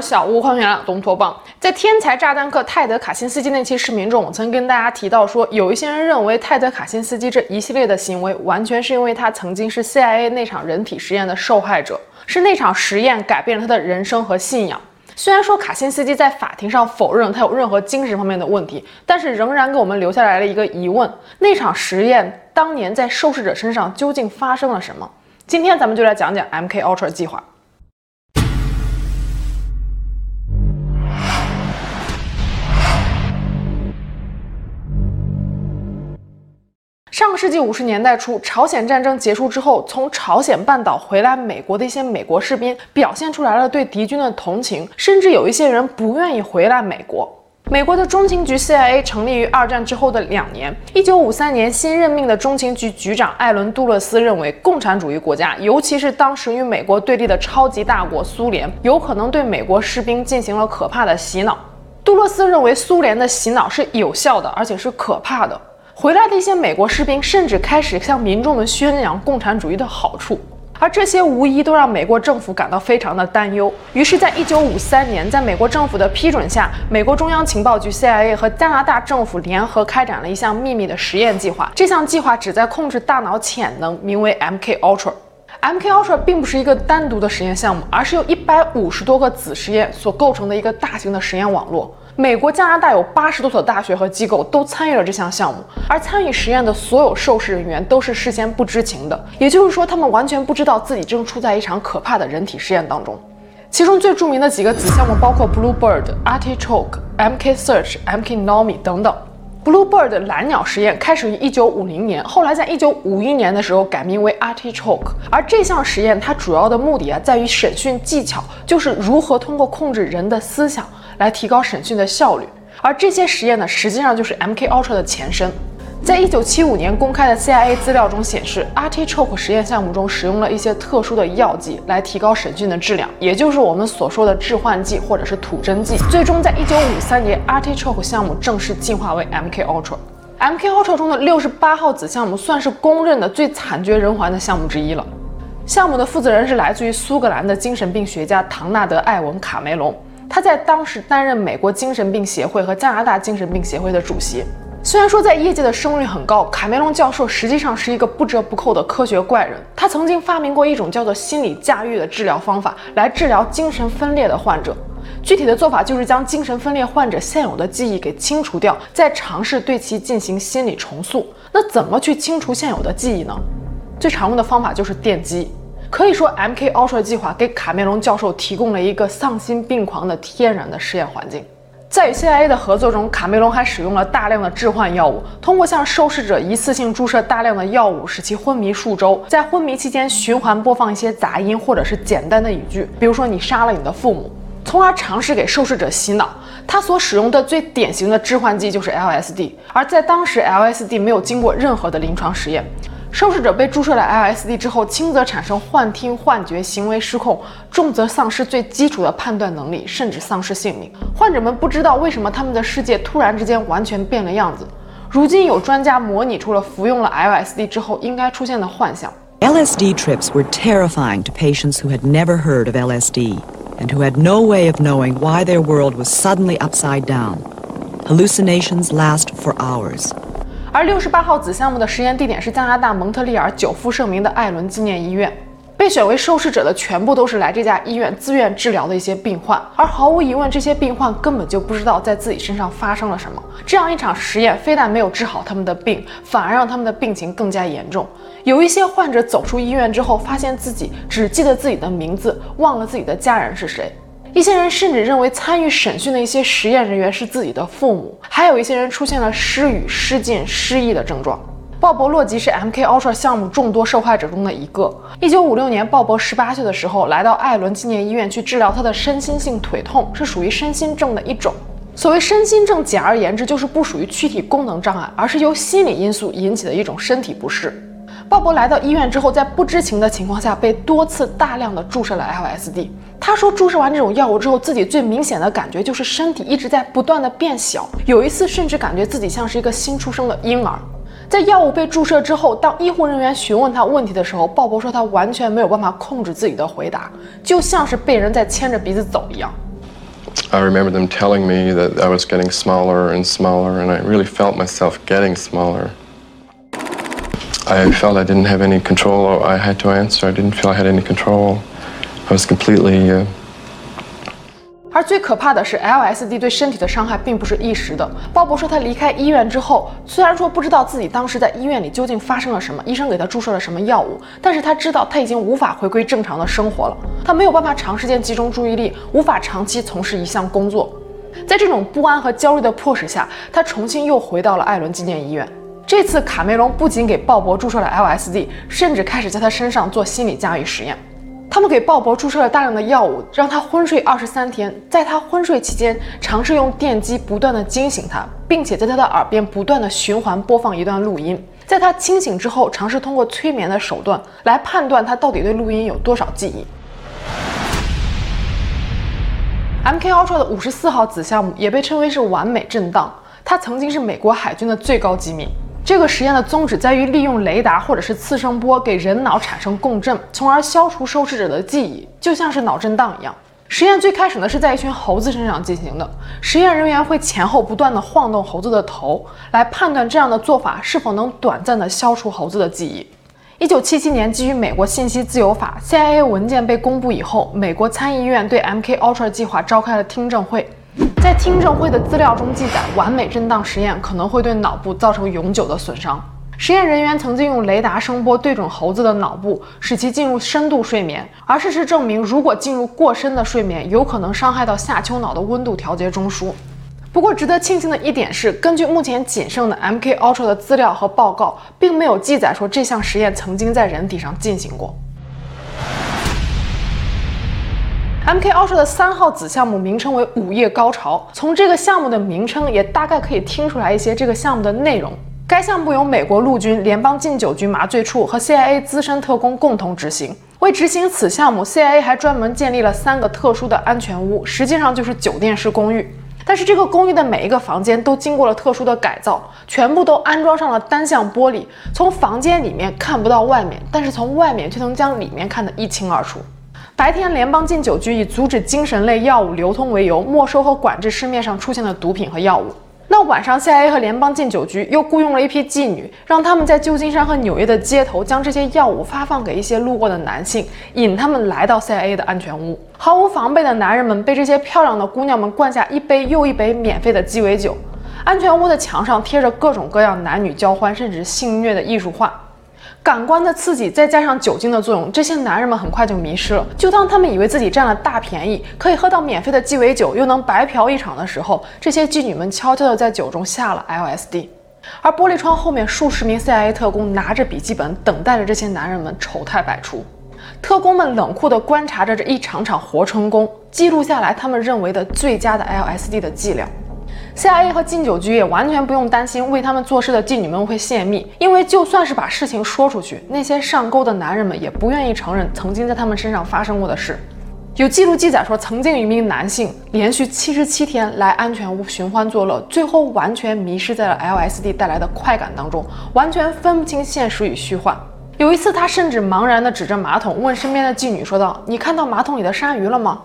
小吴，欢迎来到东托棒。在天才炸弹客泰德·卡辛斯基那期视频中，我曾跟大家提到说，有一些人认为泰德·卡辛斯基这一系列的行为，完全是因为他曾经是 CIA 那场人体实验的受害者，是那场实验改变了他的人生和信仰。虽然说卡辛斯基在法庭上否认他有任何精神方面的问题，但是仍然给我们留下来了一个疑问：那场实验当年在受试者身上究竟发生了什么？今天咱们就来讲讲 MK Ultra 计划。世纪五十年代初，朝鲜战争结束之后，从朝鲜半岛回来美国的一些美国士兵表现出来了对敌军的同情，甚至有一些人不愿意回来美国。美国的中情局 CIA 成立于二战之后的两年，一九五三年新任命的中情局局长艾伦·杜勒斯认为，共产主义国家，尤其是当时与美国对立的超级大国苏联，有可能对美国士兵进行了可怕的洗脑。杜勒斯认为，苏联的洗脑是有效的，而且是可怕的。回来的一些美国士兵甚至开始向民众们宣扬共产主义的好处，而这些无疑都让美国政府感到非常的担忧。于是，在一九五三年，在美国政府的批准下，美国中央情报局 CIA 和加拿大政府联合开展了一项秘密的实验计划。这项计划旨在控制大脑潜能，名为 MK Ultra。MK Ultra 并不是一个单独的实验项目，而是由一百五十多个子实验所构成的一个大型的实验网络。美国、加拿大有八十多所大学和机构都参与了这项项目，而参与实验的所有受试人员都是事先不知情的，也就是说，他们完全不知道自己正处在一场可怕的人体实验当中。其中最著名的几个子项目包括 Bluebird、Artichoke、MK Search、MK Nomi 等等。Bluebird 蓝鸟实验开始于一九五零年，后来在一九五一年的时候改名为 Artichoke。而这项实验它主要的目的啊，在于审讯技巧，就是如何通过控制人的思想。来提高审讯的效率，而这些实验呢，实际上就是 MK Ultra 的前身。在一九七五年公开的 CIA 资料中显示，Artichoke 实验项目中使用了一些特殊的药剂来提高审讯的质量，也就是我们所说的致幻剂或者是吐真剂。最终在一九五三年，Artichoke 项目正式进化为 MK Ultra。MK Ultra 中的六十八号子项目算是公认的最惨绝人寰的项目之一了。项目的负责人是来自于苏格兰的精神病学家唐纳德·艾文·卡梅隆。他在当时担任美国精神病协会和加拿大精神病协会的主席。虽然说在业界的声誉很高，卡梅隆教授实际上是一个不折不扣的科学怪人。他曾经发明过一种叫做心理驾驭的治疗方法，来治疗精神分裂的患者。具体的做法就是将精神分裂患者现有的记忆给清除掉，再尝试对其进行心理重塑。那怎么去清除现有的记忆呢？最常用的方法就是电击。可以说，MK Ultra 计划给卡梅隆教授提供了一个丧心病狂的天然的实验环境。在与 CIA 的合作中，卡梅隆还使用了大量的致幻药物，通过向受试者一次性注射大量的药物，使其昏迷数周，在昏迷期间循环播放一些杂音或者是简单的语句，比如说“你杀了你的父母”，从而尝试给受试者洗脑。他所使用的最典型的致幻剂就是 LSD，而在当时，LSD 没有经过任何的临床实验。受试者被注射了 LSD 之后，轻则产生幻听、幻觉、行为失控，重则丧失最基础的判断能力，甚至丧失性命。患者们不知道为什么他们的世界突然之间完全变了样子。如今有专家模拟出了服用了 LSD 之后应该出现的幻象。LSD trips were terrifying to patients who had never heard of LSD and who had no way of knowing why their world was suddenly upside down. Hallucinations last for hours. 而六十八号子项目的实验地点是加拿大蒙特利尔久负盛名的艾伦纪念医院。被选为受试者的全部都是来这家医院自愿治疗的一些病患，而毫无疑问，这些病患根本就不知道在自己身上发生了什么。这样一场实验非但没有治好他们的病，反而让他们的病情更加严重。有一些患者走出医院之后，发现自己只记得自己的名字，忘了自己的家人是谁。一些人甚至认为参与审讯的一些实验人员是自己的父母，还有一些人出现了失语、失禁、失忆的症状。鲍勃·洛吉是 MK Ultra 项目众多受害者中的一个。一九五六年，鲍勃十八岁的时候来到艾伦纪念医院去治疗他的身心性腿痛，是属于身心症的一种。所谓身心症，简而言之就是不属于躯体功能障碍，而是由心理因素引起的一种身体不适。鲍勃来到医院之后，在不知情的情况下被多次大量的注射了 LSD。他说，注射完这种药物之后，自己最明显的感觉就是身体一直在不断的变小，有一次甚至感觉自己像是一个新出生的婴儿。在药物被注射之后，当医护人员询问他问题的时候，鲍勃说他完全没有办法控制自己的回答，就像是被人在牵着鼻子走一样。I remember them telling me that I was getting smaller and smaller, and I really felt myself getting smaller. I felt I didn't have any control. Or I had to answer. I didn't feel I had any control. I was completely. Uh, 而最可怕的是，LSD 对身体的伤害并不是一时的。鲍勃说，他离开医院之后，虽然说不知道自己当时在医院里究竟发生了什么，医生给他注射了什么药物，但是他知道他已经无法回归正常的生活了。他没有办法长时间集中注意力，无法长期从事一项工作。在这种不安和焦虑的迫使下，他重新又回到了艾伦纪念医院。这次卡梅隆不仅给鲍勃注射了 LSD，甚至开始在他身上做心理驾驭实验。他们给鲍勃注射了大量的药物，让他昏睡二十三天。在他昏睡期间，尝试用电击不断地惊醒他，并且在他的耳边不断地循环播放一段录音。在他清醒之后，尝试通过催眠的手段来判断他到底对录音有多少记忆。MK Ultra 的五十四号子项目也被称为是完美震荡，它曾经是美国海军的最高机密。这个实验的宗旨在于利用雷达或者是次声波给人脑产生共振，从而消除受试者的记忆，就像是脑震荡一样。实验最开始呢是在一群猴子身上进行的，实验人员会前后不断地晃动猴子的头，来判断这样的做法是否能短暂的消除猴子的记忆。一九七七年，基于美国信息自由法，CIA 文件被公布以后，美国参议院对 MK Ultra 计划召开了听证会。在听证会的资料中记载，完美震荡实验可能会对脑部造成永久的损伤。实验人员曾经用雷达声波对准猴子的脑部，使其进入深度睡眠。而事实证明，如果进入过深的睡眠，有可能伤害到下丘脑的温度调节中枢。不过，值得庆幸的一点是，根据目前仅剩的 MK Ultra 的资料和报告，并没有记载说这项实验曾经在人体上进行过。MK Ultra 的三号子项目名称为“午夜高潮”，从这个项目的名称也大概可以听出来一些这个项目的内容。该项目由美国陆军联邦禁酒局麻醉处和 CIA 资深特工共同执行。为执行此项目，CIA 还专门建立了三个特殊的安全屋，实际上就是酒店式公寓。但是这个公寓的每一个房间都经过了特殊的改造，全部都安装上了单向玻璃，从房间里面看不到外面，但是从外面却能将里面看得一清二楚。白天，联邦禁酒局以阻止精神类药物流通为由，没收和管制市面上出现的毒品和药物。那晚上，CIA 和联邦禁酒局又雇佣了一批妓女，让他们在旧金山和纽约的街头将这些药物发放给一些路过的男性，引他们来到 CIA 的安全屋。毫无防备的男人们被这些漂亮的姑娘们灌下一杯又一杯免费的鸡尾酒。安全屋的墙上贴着各种各样男女交欢甚至性虐的艺术画。感官的刺激再加上酒精的作用，这些男人们很快就迷失了。就当他们以为自己占了大便宜，可以喝到免费的鸡尾酒，又能白嫖一场的时候，这些妓女们悄悄地在酒中下了 LSD。而玻璃窗后面，数十名 CIA 特工拿着笔记本，等待着这些男人们丑态百出。特工们冷酷地观察着这一场场活春宫，记录下来他们认为的最佳的 LSD 的剂量。CIA 和禁酒局也完全不用担心为他们做事的妓女们会泄密，因为就算是把事情说出去，那些上钩的男人们也不愿意承认曾经在他们身上发生过的事。有记录记载说，曾经有一名男性连续七十七天来安全屋寻欢作乐，最后完全迷失在了 LSD 带来的快感当中，完全分不清现实与虚幻。有一次，他甚至茫然地指着马桶问身边的妓女说道：“你看到马桶里的鲨鱼了吗？”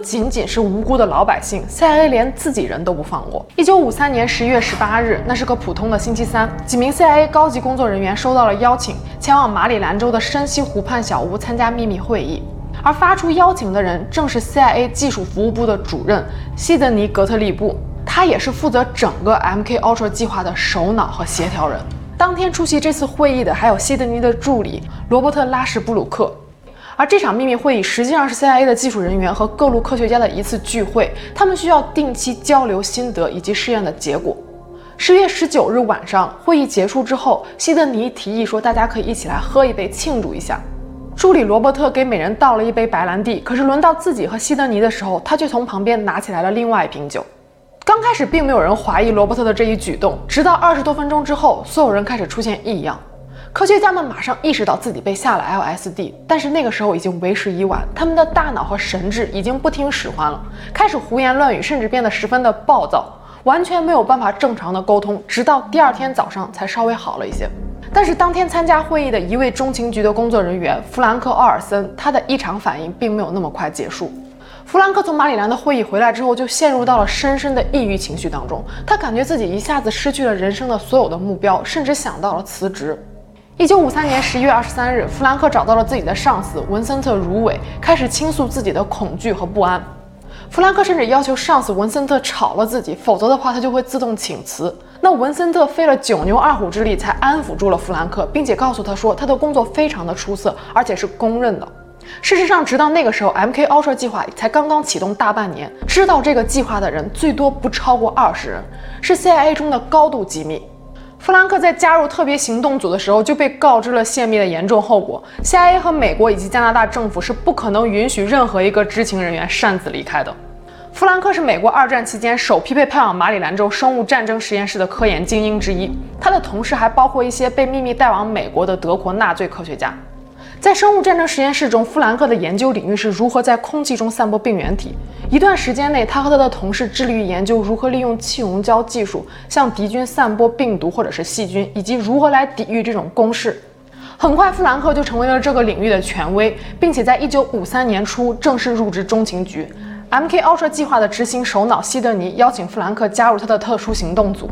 不仅仅是无辜的老百姓，CIA 连自己人都不放过。一九五三年十一月十八日，那是个普通的星期三，几名 CIA 高级工作人员收到了邀请，前往马里兰州的深西湖畔小屋参加秘密会议。而发出邀请的人正是 CIA 技术服务部的主任西德尼·格特利布，他也是负责整个 MK Ultra 计划的首脑和协调人。当天出席这次会议的还有西德尼的助理罗伯特·拉什布鲁克。而这场秘密会议实际上是 CIA 的技术人员和各路科学家的一次聚会，他们需要定期交流心得以及试验的结果。十月十九日晚上，会议结束之后，西德尼提议说，大家可以一起来喝一杯庆祝一下。助理罗伯特给每人倒了一杯白兰地，可是轮到自己和西德尼的时候，他却从旁边拿起来了另外一瓶酒。刚开始并没有人怀疑罗伯特的这一举动，直到二十多分钟之后，所有人开始出现异样。科学家们马上意识到自己被下了 LSD，但是那个时候已经为时已晚，他们的大脑和神智已经不听使唤了，开始胡言乱语，甚至变得十分的暴躁，完全没有办法正常的沟通，直到第二天早上才稍微好了一些。但是当天参加会议的一位中情局的工作人员弗兰克·奥尔森，他的异常反应并没有那么快结束。弗兰克从马里兰的会议回来之后，就陷入到了深深的抑郁情绪当中。他感觉自己一下子失去了人生的所有的目标，甚至想到了辞职。一九五三年十一月二十三日，弗兰克找到了自己的上司文森特·茹韦，开始倾诉自己的恐惧和不安。弗兰克甚至要求上司文森特炒了自己，否则的话他就会自动请辞。那文森特费了九牛二虎之力才安抚住了弗兰克，并且告诉他说他的工作非常的出色，而且是公认的。事实上，直到那个时候，MK Ultra 计划才刚刚启动大半年，知道这个计划的人最多不超过二十人，是 CIA 中的高度机密。弗兰克在加入特别行动组的时候就被告知了泄密的严重后果，CIA 和美国以及加拿大政府是不可能允许任何一个知情人员擅自离开的。弗兰克是美国二战期间首批被派往马里兰州生物战争实验室的科研精英之一，他的同事还包括一些被秘密带往美国的德国纳粹科学家。在生物战争实验室中，弗兰克的研究领域是如何在空气中散播病原体。一段时间内，他和他的同事致力于研究如何利用气溶胶技术向敌军散播病毒或者是细菌，以及如何来抵御这种攻势。很快，弗兰克就成为了这个领域的权威，并且在1953年初正式入职中情局。MK Ultra 计划的执行首脑西德尼邀请弗兰克加入他的特殊行动组。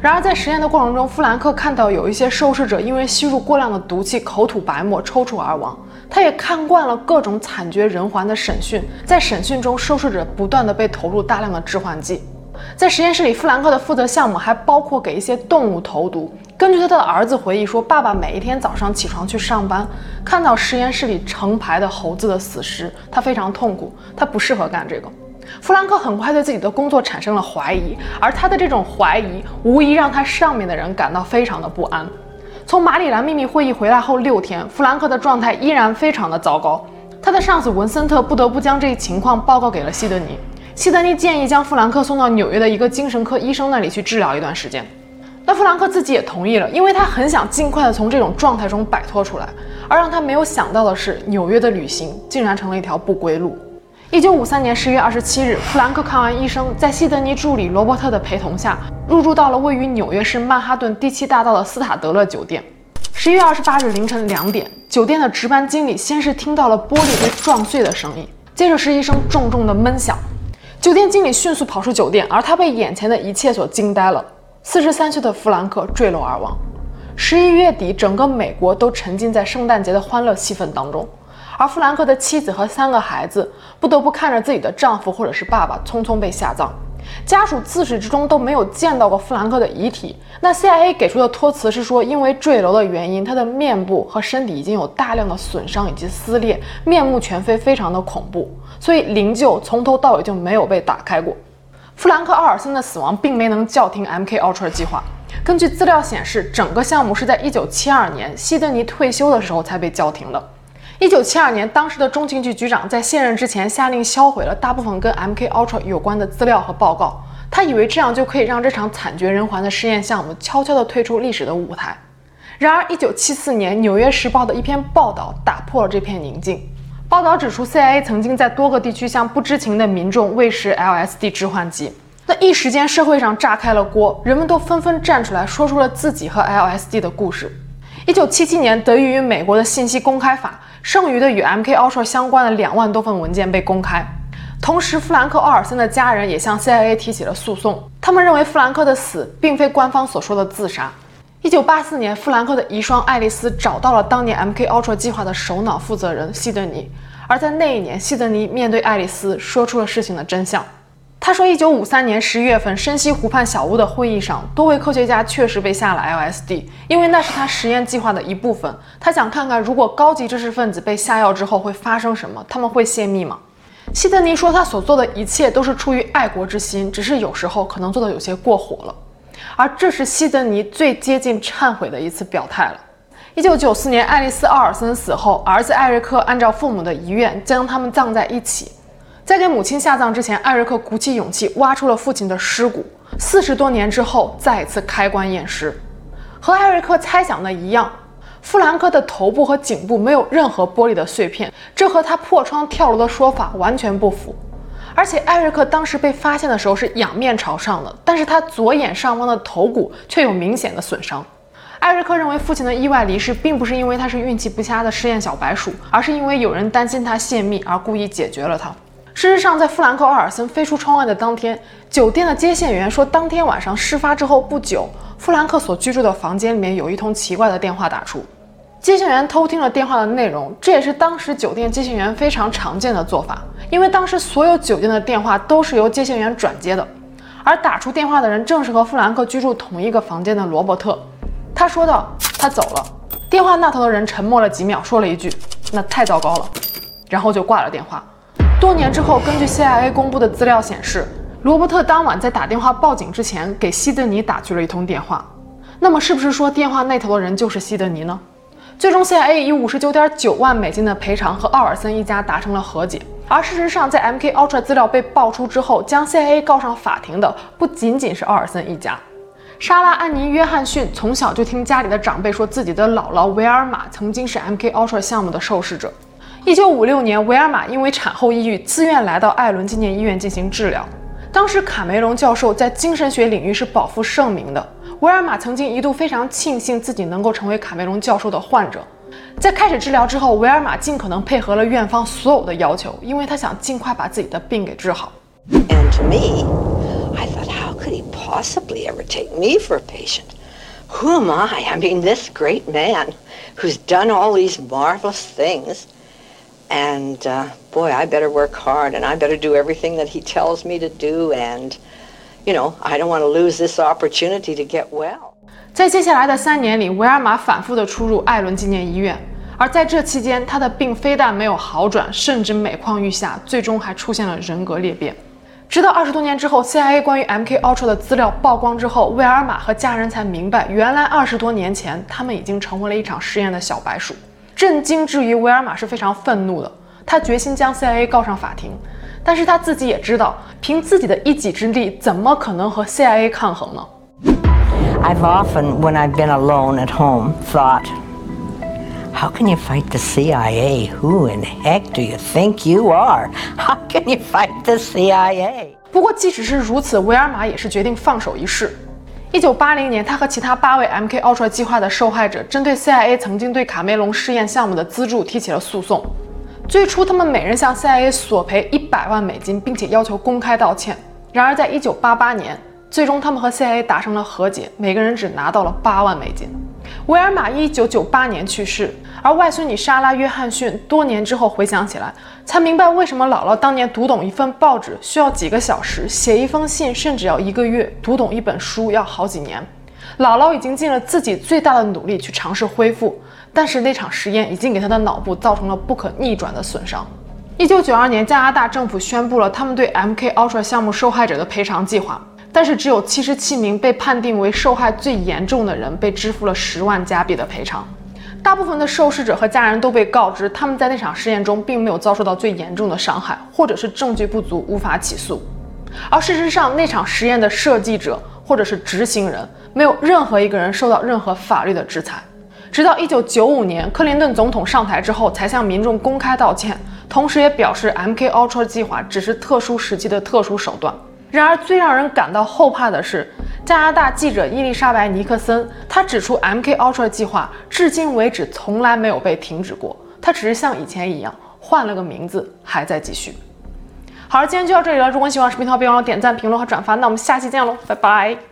然而，在实验的过程中，弗兰克看到有一些受试者因为吸入过量的毒气，口吐白沫，抽搐而亡。他也看惯了各种惨绝人寰的审讯，在审讯中，受试者不断地被投入大量的致幻剂。在实验室里，弗兰克的负责项目还包括给一些动物投毒。根据他的儿子回忆说，爸爸每一天早上起床去上班，看到实验室里成排的猴子的死尸，他非常痛苦，他不适合干这个。弗兰克很快对自己的工作产生了怀疑，而他的这种怀疑无疑让他上面的人感到非常的不安。从马里兰秘密会议回来后六天，弗兰克的状态依然非常的糟糕。他的上司文森特不得不将这一情况报告给了西德尼。西德尼建议将弗兰克送到纽约的一个精神科医生那里去治疗一段时间。那弗兰克自己也同意了，因为他很想尽快的从这种状态中摆脱出来。而让他没有想到的是，纽约的旅行竟然成了一条不归路。一九五三年十月二十七日，弗兰克看完医生，在西德尼助理罗伯特的陪同下，入住到了位于纽约市曼哈顿第七大道的斯塔德勒酒店。十一月二十八日凌晨两点，酒店的值班经理先是听到了玻璃被撞碎的声音，接着是一声重重的闷响。酒店经理迅速跑出酒店，而他被眼前的一切所惊呆了。四十三岁的弗兰克坠楼而亡。十一月底，整个美国都沉浸在圣诞节的欢乐气氛当中，而弗兰克的妻子和三个孩子不得不看着自己的丈夫或者是爸爸匆匆被下葬。家属自始至终都没有见到过弗兰克的遗体。那 CIA 给出的托词是说，因为坠楼的原因，他的面部和身体已经有大量的损伤以及撕裂，面目全非，非常的恐怖，所以灵柩从头到尾就没有被打开过。弗兰克·奥尔森的死亡并没能叫停 MK Ultra 计划。根据资料显示，整个项目是在1972年西德尼退休的时候才被叫停的。1972年，当时的中情局局长在卸任之前下令销毁了大部分跟 MK Ultra 有关的资料和报告。他以为这样就可以让这场惨绝人寰的试验项目悄悄地退出历史的舞台。然而，1974年，《纽约时报》的一篇报道打破了这片宁静。报道指出，CIA 曾经在多个地区向不知情的民众喂食 LSD 致幻剂。那一时间，社会上炸开了锅，人们都纷纷站出来说出了自己和 LSD 的故事。一九七七年，得益于美国的信息公开法，剩余的与 MK Ultra 相关的两万多份文件被公开。同时，弗兰克·奥尔森的家人也向 CIA 提起了诉讼，他们认为弗兰克的死并非官方所说的自杀。一九八四年，弗兰克的遗孀爱丽丝找到了当年 MK Ultra 计划的首脑负责人西德尼，而在那一年，西德尼面对爱丽丝说出了事情的真相。他说，一九五三年十一月份，深西湖畔小屋的会议上，多位科学家确实被下了 LSD，因为那是他实验计划的一部分。他想看看，如果高级知识分子被下药之后会发生什么，他们会泄密吗？西德尼说，他所做的一切都是出于爱国之心，只是有时候可能做得有些过火了。而这是西德尼最接近忏悔的一次表态了。一九九四年，爱丽丝·奥尔森死后，儿子艾瑞克按照父母的遗愿将他们葬在一起。在给母亲下葬之前，艾瑞克鼓起勇气挖出了父亲的尸骨。四十多年之后，再次开棺验尸，和艾瑞克猜想的一样，弗兰克的头部和颈部没有任何玻璃的碎片，这和他破窗跳楼的说法完全不符。而且艾瑞克当时被发现的时候是仰面朝上的，但是他左眼上方的头骨却有明显的损伤。艾瑞克认为父亲的意外离世并不是因为他是运气不佳的试验小白鼠，而是因为有人担心他泄密而故意解决了他。事实上，在富兰克·奥尔森飞出窗外的当天，酒店的接线员说，当天晚上事发之后不久，富兰克所居住的房间里面有一通奇怪的电话打出。接线员偷听了电话的内容，这也是当时酒店接线员非常常见的做法，因为当时所有酒店的电话都是由接线员转接的，而打出电话的人正是和富兰克居住同一个房间的罗伯特。他说道：“他走了。”电话那头的人沉默了几秒，说了一句：“那太糟糕了。”然后就挂了电话。多年之后，根据 CIA 公布的资料显示，罗伯特当晚在打电话报警之前，给西德尼打去了一通电话。那么，是不是说电话那头的人就是西德尼呢？最终，CIA 以五十九点九万美金的赔偿和奥尔森一家达成了和解。而事实上，在 MK Ultra 资料被爆出之后，将 CIA 告上法庭的不仅仅是奥尔森一家。莎拉·安妮·约翰逊从小就听家里的长辈说，自己的姥姥维尔玛曾经是 MK Ultra 项目的受试者。一九五六年，维尔玛因为产后抑郁，自愿来到艾伦纪念医院进行治疗。当时，卡梅隆教授在精神学领域是饱负盛名的。维尔玛曾经一度非常庆幸自己能够成为卡梅隆教授的患者。在开始治疗之后，维尔玛尽可能配合了院方所有的要求，因为他想尽快把自己的病给治好。And to me, I thought, how could he possibly ever take me for a patient? Who am I? I mean, this great man who's done all these marvelous things. And uh, boy, I better work hard and I better do everything that he tells me to do. And, you know, I don't want to lose this opportunity to get well. 在接下来的三年里，维尔玛反复地出入艾伦纪念医院，而在这期间，他的病非但没有好转，甚至每况愈下，最终还出现了人格裂变。直到二十多年之后，CIA 关于 MK Ultra 的资料曝光之后，维尔玛和家人才明白，原来二十多年前，他们已经成为了一场实验的小白鼠。震惊之余，维尔玛是非常愤怒的。他决心将 CIA 告上法庭，但是他自己也知道，凭自己的一己之力，怎么可能和 CIA 抗衡呢？I've often, when I've been alone at home, thought, how can you fight the CIA? Who in heck do you think you are? How can you fight the CIA? 不过，即使是如此，维尔玛也是决定放手一试。一九八零年，他和其他八位 MK Ultra 计划的受害者，针对 CIA 曾经对卡梅隆试验项目的资助提起了诉讼。最初，他们每人向 CIA 索赔一百万美金，并且要求公开道歉。然而，在一九八八年，最终他们和 CIA 达成了和解，每个人只拿到了八万美金。维尔玛一九九八年去世，而外孙女莎拉·约翰逊多年之后回想起来，才明白为什么姥姥当年读懂一份报纸需要几个小时，写一封信甚至要一个月，读懂一本书要好几年。姥姥已经尽了自己最大的努力去尝试恢复，但是那场实验已经给她的脑部造成了不可逆转的损伤。一九九二年，加拿大政府宣布了他们对 MK Ultra 项目受害者的赔偿计划。但是只有七十七名被判定为受害最严重的人被支付了十万加币的赔偿，大部分的受试者和家人都被告知他们在那场实验中并没有遭受到最严重的伤害，或者是证据不足无法起诉。而事实上，那场实验的设计者或者是执行人没有任何一个人受到任何法律的制裁。直到一九九五年，克林顿总统上台之后，才向民众公开道歉，同时也表示 MK Ultra 计划只是特殊时期的特殊手段。然而，最让人感到后怕的是，加拿大记者伊丽莎白·尼克森，他指出，MK Ultra 计划至今为止从来没有被停止过，它只是像以前一样换了个名字，还在继续。好了，今天就到这里了。如果喜欢视频的话，别忘了点赞、评论和转发。那我们下期见喽，拜拜。